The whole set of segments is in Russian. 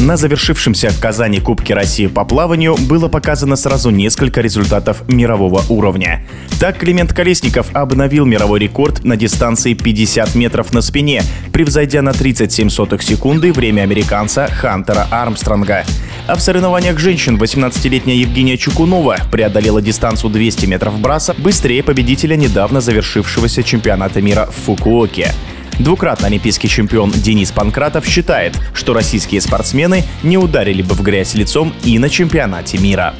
На завершившемся в Казани Кубке России по плаванию было показано сразу несколько результатов мирового уровня. Так Климент Колесников обновил мировой рекорд на дистанции 50 метров на спине, превзойдя на 37 сотых секунды время американца Хантера Армстронга. А в соревнованиях женщин 18-летняя Евгения Чукунова преодолела дистанцию 200 метров браса быстрее победителя недавно завершившегося чемпионата мира в Фукуоке. Двукратный олимпийский чемпион Денис Панкратов считает, что российские спортсмены не ударили бы в грязь лицом и на чемпионате мира.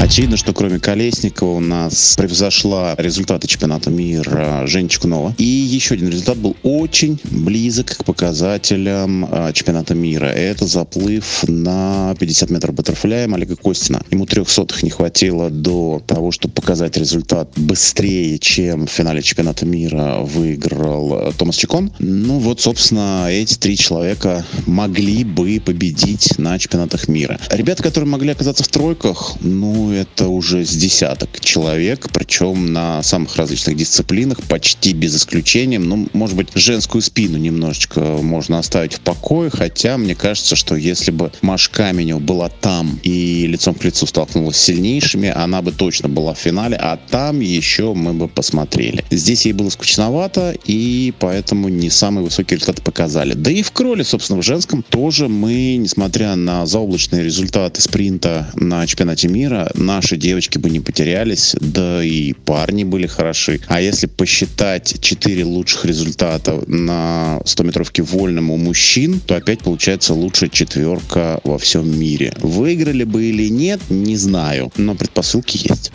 Очевидно, что кроме Колесникова у нас превзошла результаты чемпионата мира Женя Чекунова. И еще один результат был очень близок к показателям а, чемпионата мира. Это заплыв на 50 метров баттерфляем Олега Костина. Ему трех сотых не хватило до того, чтобы показать результат быстрее, чем в финале чемпионата мира выиграл Томас Чекон. Ну вот, собственно, эти три человека могли бы победить на чемпионатах мира. Ребята, которые могли оказаться в тройках, ну, это уже с десяток человек, причем на самых различных дисциплинах, почти без исключения. Ну, может быть, женскую спину немножечко можно оставить в покое, хотя мне кажется, что если бы Маш Каменев была там и лицом к лицу столкнулась с сильнейшими, она бы точно была в финале, а там еще мы бы посмотрели. Здесь ей было скучновато, и поэтому не самые высокие результаты показали. Да и в кроле, собственно, в женском тоже мы, несмотря на заоблачные результаты спринта на чемпионате мира, наши девочки бы не потерялись, да и парни были хороши. А если посчитать 4 лучших результата на 100-метровке вольном у мужчин, то опять получается лучшая четверка во всем мире. Выиграли бы или нет, не знаю, но предпосылки есть.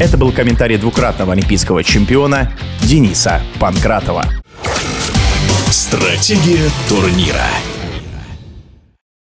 Это был комментарий двукратного олимпийского чемпиона Дениса Панкратова. Стратегия турнира.